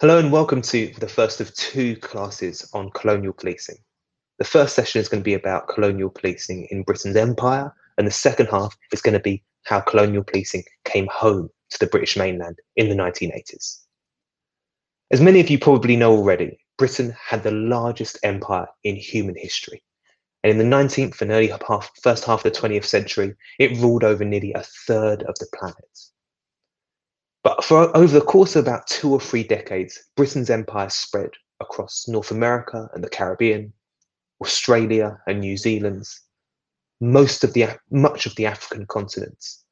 Hello and welcome to the first of two classes on colonial policing. The first session is going to be about colonial policing in Britain's empire, and the second half is going to be how colonial policing came home to the British mainland in the 1980s. As many of you probably know already, Britain had the largest empire in human history. And in the 19th and early half, first half of the 20th century, it ruled over nearly a third of the planet. But for over the course of about two or three decades, Britain's empire spread across North America and the Caribbean, Australia and New Zealand, most of the much of the African continents,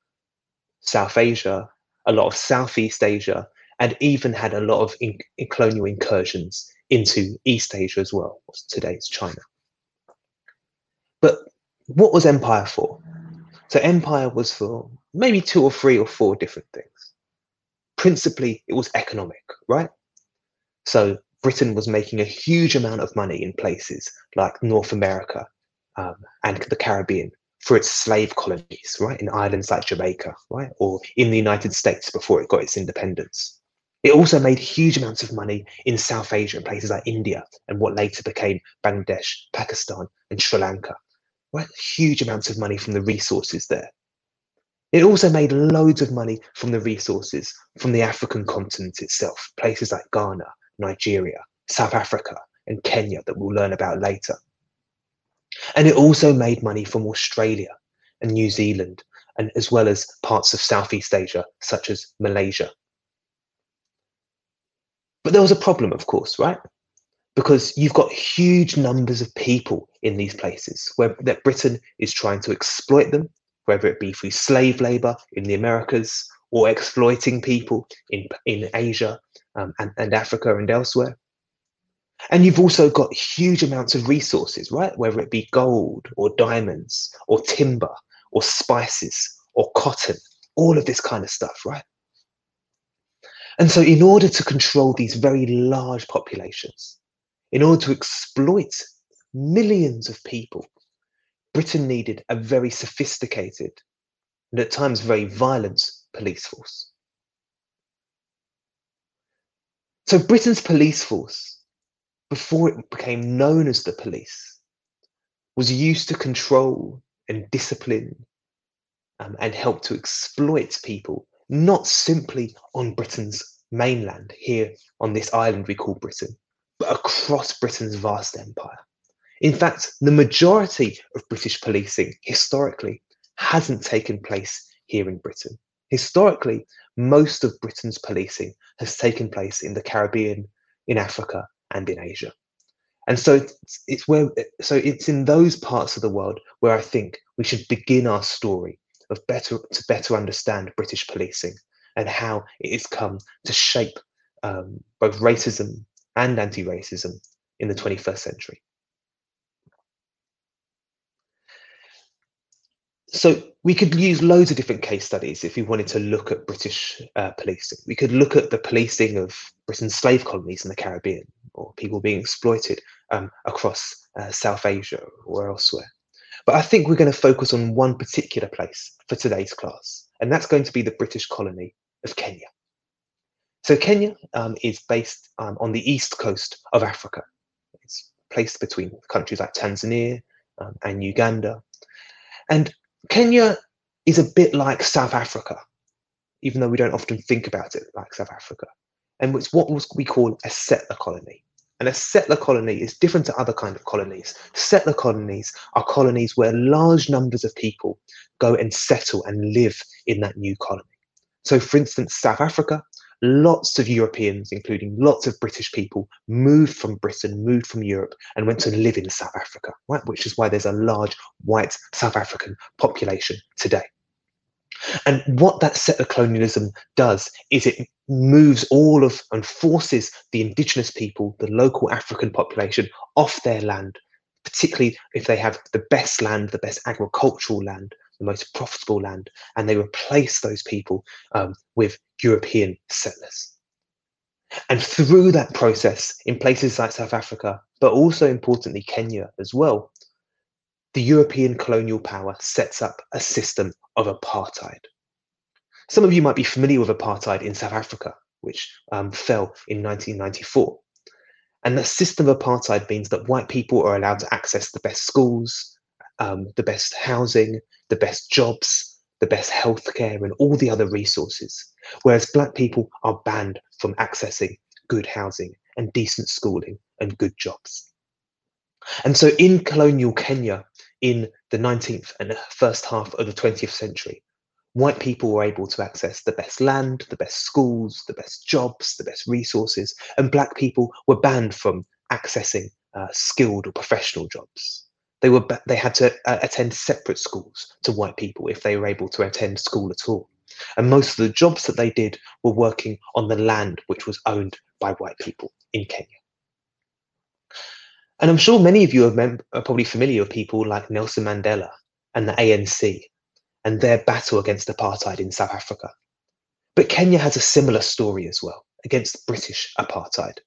South Asia, a lot of Southeast Asia, and even had a lot of in, in colonial incursions into East Asia as well, today's China. But what was empire for? So empire was for maybe two or three or four different things principally it was economic, right? So Britain was making a huge amount of money in places like North America um, and the Caribbean for its slave colonies, right? In islands like Jamaica, right? Or in the United States before it got its independence. It also made huge amounts of money in South Asia, in places like India and what later became Bangladesh, Pakistan, and Sri Lanka. Right? Huge amounts of money from the resources there. It also made loads of money from the resources from the African continent itself, places like Ghana, Nigeria, South Africa, and Kenya that we'll learn about later. And it also made money from Australia and New Zealand, and as well as parts of Southeast Asia, such as Malaysia. But there was a problem, of course, right? Because you've got huge numbers of people in these places where that Britain is trying to exploit them whether it be through slave labor in the Americas or exploiting people in, in Asia um, and, and Africa and elsewhere. And you've also got huge amounts of resources, right? Whether it be gold or diamonds or timber or spices or cotton, all of this kind of stuff, right? And so, in order to control these very large populations, in order to exploit millions of people Britain needed a very sophisticated and at times very violent police force. So Britain's police force, before it became known as the police, was used to control and discipline um, and help to exploit people, not simply on Britain's mainland, here on this island we call Britain, but across Britain's vast empire. In fact, the majority of British policing historically hasn't taken place here in Britain. Historically, most of Britain's policing has taken place in the Caribbean, in Africa, and in Asia. And so it's, it's where so it's in those parts of the world where I think we should begin our story of better to better understand British policing and how it has come to shape um, both racism and anti-racism in the 21st century. So we could use loads of different case studies if we wanted to look at British uh, policing. We could look at the policing of Britain's slave colonies in the Caribbean or people being exploited um, across uh, South Asia or elsewhere. But I think we're going to focus on one particular place for today's class, and that's going to be the British colony of Kenya. So Kenya um, is based um, on the east coast of Africa. It's placed between countries like Tanzania um, and Uganda. And Kenya is a bit like South Africa, even though we don't often think about it like South Africa. And it's what we call a settler colony. And a settler colony is different to other kind of colonies. Settler colonies are colonies where large numbers of people go and settle and live in that new colony. So, for instance, South Africa lots of Europeans, including lots of British people, moved from Britain, moved from Europe, and went to live in South Africa, right? Which is why there's a large white South African population today. And what that settler colonialism does is it moves all of and forces the indigenous people, the local African population, off their land, particularly if they have the best land, the best agricultural land, the most profitable land, and they replace those people um, with European settlers. And through that process, in places like South Africa, but also importantly Kenya as well, the European colonial power sets up a system of apartheid. Some of you might be familiar with apartheid in South Africa, which um, fell in 1994. And the system of apartheid means that white people are allowed to access the best schools, um, the best housing, the best jobs, the best healthcare, and all the other resources, whereas black people are banned from accessing good housing and decent schooling and good jobs. And so in colonial Kenya in the 19th and first half of the 20th century, white people were able to access the best land, the best schools, the best jobs, the best resources, and black people were banned from accessing uh, skilled or professional jobs. They were they had to uh, attend separate schools to white people if they were able to attend school at all. And most of the jobs that they did were working on the land which was owned by white people in Kenya. And I'm sure many of you are, are probably familiar with people like Nelson Mandela and the ANC and their battle against apartheid in South Africa. But Kenya has a similar story as well against British apartheid.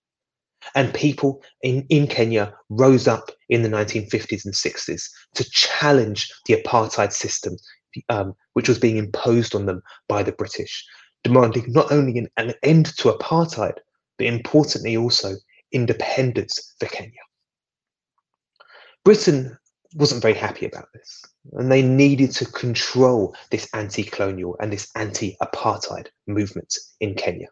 And people in, in Kenya rose up in the 1950s and 60s to challenge the apartheid system, um, which was being imposed on them by the British, demanding not only an, an end to apartheid, but importantly also independence for Kenya. Britain wasn't very happy about this, and they needed to control this anti colonial and this anti apartheid movement in Kenya.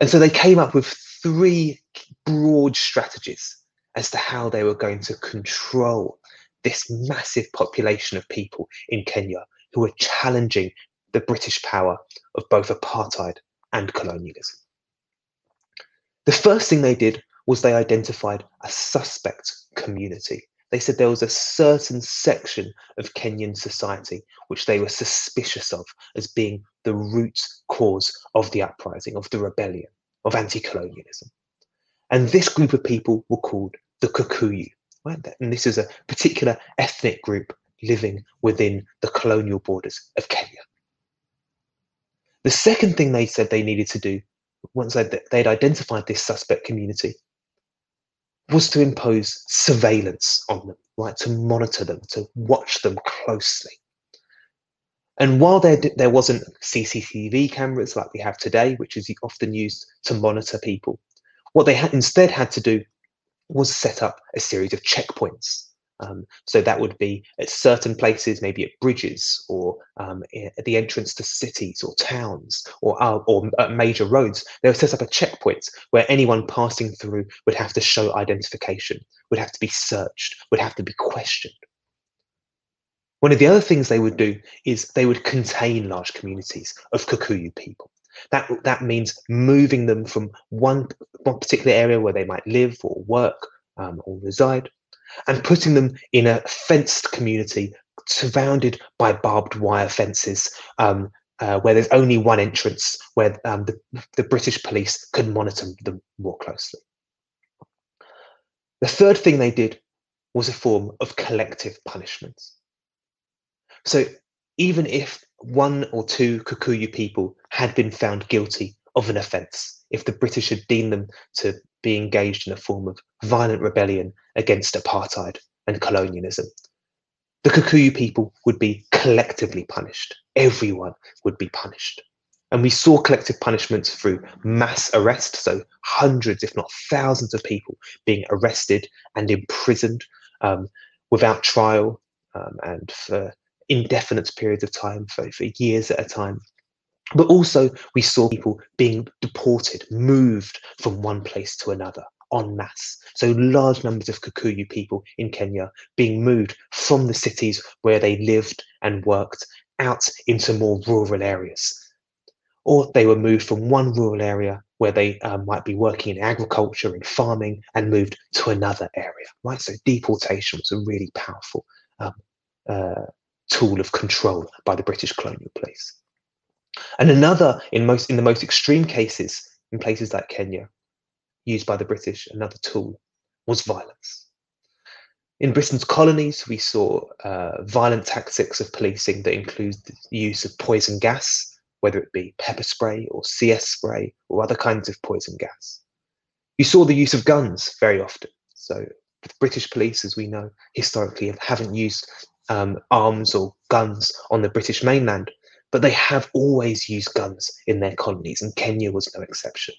And so they came up with three broad strategies as to how they were going to control this massive population of people in Kenya who were challenging the British power of both apartheid and colonialism. The first thing they did was they identified a suspect community. They said there was a certain section of Kenyan society which they were suspicious of as being the root cause of the uprising, of the rebellion, of anti colonialism. And this group of people were called the Kikuyu. Right? And this is a particular ethnic group living within the colonial borders of Kenya. The second thing they said they needed to do, once they'd, they'd identified this suspect community, was to impose surveillance on them, right? To monitor them, to watch them closely. And while there, there wasn't CCTV cameras like we have today, which is often used to monitor people, what they had instead had to do was set up a series of checkpoints um, so that would be at certain places, maybe at bridges or um, at the entrance to cities or towns or, uh, or major roads. They would set up a checkpoint where anyone passing through would have to show identification, would have to be searched, would have to be questioned. One of the other things they would do is they would contain large communities of Kikuyu people. That, that means moving them from one, one particular area where they might live or work um, or reside and putting them in a fenced community surrounded by barbed wire fences um, uh, where there's only one entrance where um, the, the British police can monitor them more closely. The third thing they did was a form of collective punishments. So even if one or two Kikuyu people had been found guilty of an offence, if the British had deemed them to be engaged in a form of violent rebellion against apartheid and colonialism. The Kikuyu people would be collectively punished. Everyone would be punished. And we saw collective punishments through mass arrest, so hundreds, if not thousands, of people being arrested and imprisoned um, without trial um, and for indefinite periods of time, for, for years at a time. But also, we saw people being deported, moved from one place to another en masse. So, large numbers of Kikuyu people in Kenya being moved from the cities where they lived and worked out into more rural areas. Or they were moved from one rural area where they um, might be working in agriculture and farming and moved to another area, right? So, deportation was a really powerful um, uh, tool of control by the British colonial police. And another, in most in the most extreme cases, in places like Kenya, used by the British, another tool was violence. In Britain's colonies, we saw uh, violent tactics of policing that include the use of poison gas, whether it be pepper spray or CS spray or other kinds of poison gas. You saw the use of guns very often. So, the British police, as we know historically, haven't used um, arms or guns on the British mainland but they have always used guns in their colonies, and Kenya was no exception.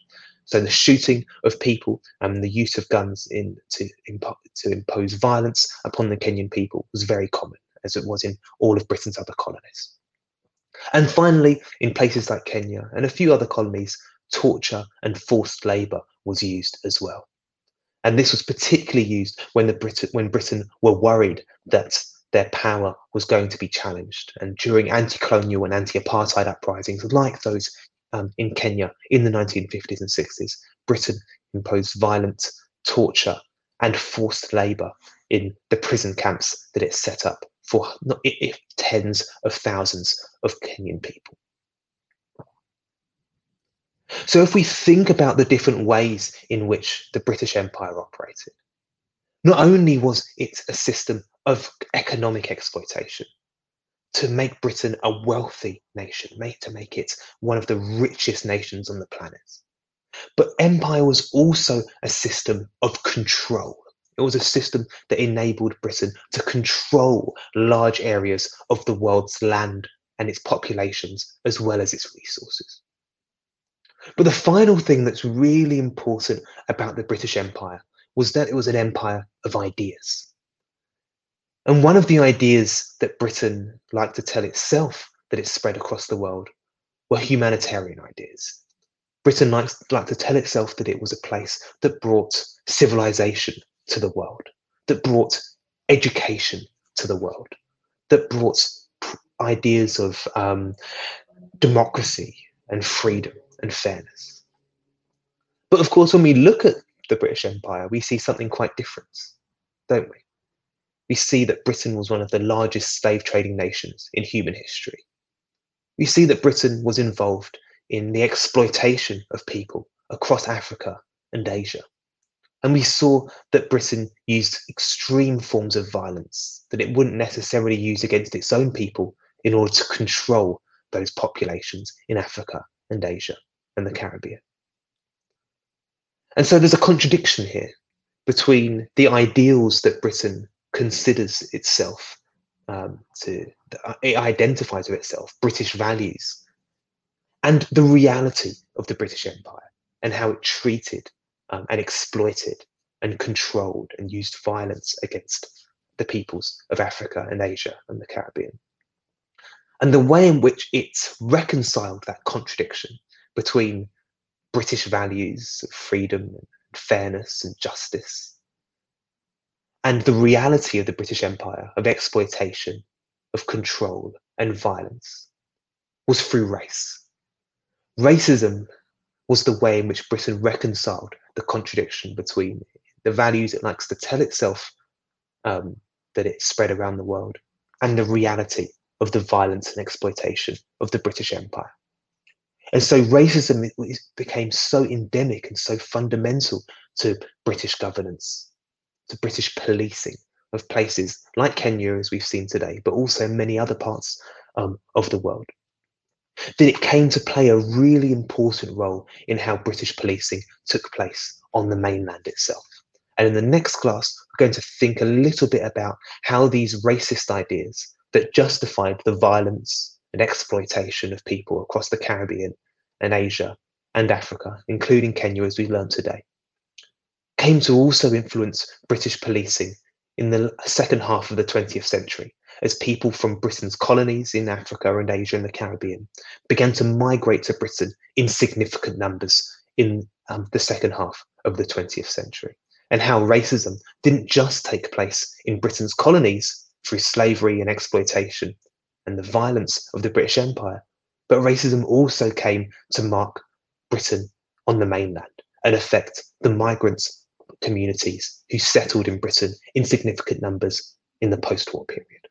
So the shooting of people and the use of guns in to, impo- to impose violence upon the Kenyan people was very common, as it was in all of Britain's other colonies. And finally, in places like Kenya and a few other colonies, torture and forced labour was used as well. And this was particularly used when, the Brit- when Britain were worried that their power was going to be challenged. And during anti colonial and anti apartheid uprisings, like those um, in Kenya in the 1950s and 60s, Britain imposed violent torture and forced labour in the prison camps that it set up for not, if tens of thousands of Kenyan people. So, if we think about the different ways in which the British Empire operated, not only was it a system of economic exploitation, to make Britain a wealthy nation, to make it one of the richest nations on the planet. But empire was also a system of control. It was a system that enabled Britain to control large areas of the world's land and its populations, as well as its resources. But the final thing that's really important about the British Empire was that it was an empire of ideas. And one of the ideas that Britain liked to tell itself that it spread across the world were humanitarian ideas. Britain liked, liked to tell itself that it was a place that brought civilization to the world, that brought education to the world, that brought ideas of um, democracy and freedom and fairness. But of course, when we look at the British Empire, we see something quite different, don't we? we see that Britain was one of the largest slave trading nations in human history. We see that Britain was involved in the exploitation of people across Africa and Asia. And we saw that Britain used extreme forms of violence that it wouldn't necessarily use against its own people in order to control those populations in Africa and Asia and the Caribbean. And so there's a contradiction here between the ideals that Britain considers itself um, to it identifies with itself British values and the reality of the British Empire and how it treated um, and exploited and controlled and used violence against the peoples of Africa and Asia and the Caribbean. And the way in which it reconciled that contradiction between British values of freedom and fairness and justice and the reality of the British Empire of exploitation, of control, and violence was through race. Racism was the way in which Britain reconciled the contradiction between the values it likes to tell itself um, that it spread around the world and the reality of the violence and exploitation of the British Empire. And so racism became so endemic and so fundamental to British governance to British policing of places like Kenya, as we've seen today, but also many other parts um, of the world. That it came to play a really important role in how British policing took place on the mainland itself. And in the next class, we're going to think a little bit about how these racist ideas that justified the violence and exploitation of people across the Caribbean and Asia and Africa, including Kenya, as we learned today, came to also influence British policing in the second half of the 20th century as people from Britain's colonies in Africa and Asia and the Caribbean began to migrate to Britain in significant numbers in um, the second half of the 20th century. And how racism didn't just take place in Britain's colonies through slavery and exploitation and the violence of the British Empire, but racism also came to mark Britain on the mainland and affect the migrants communities who settled in Britain in significant numbers in the post war period.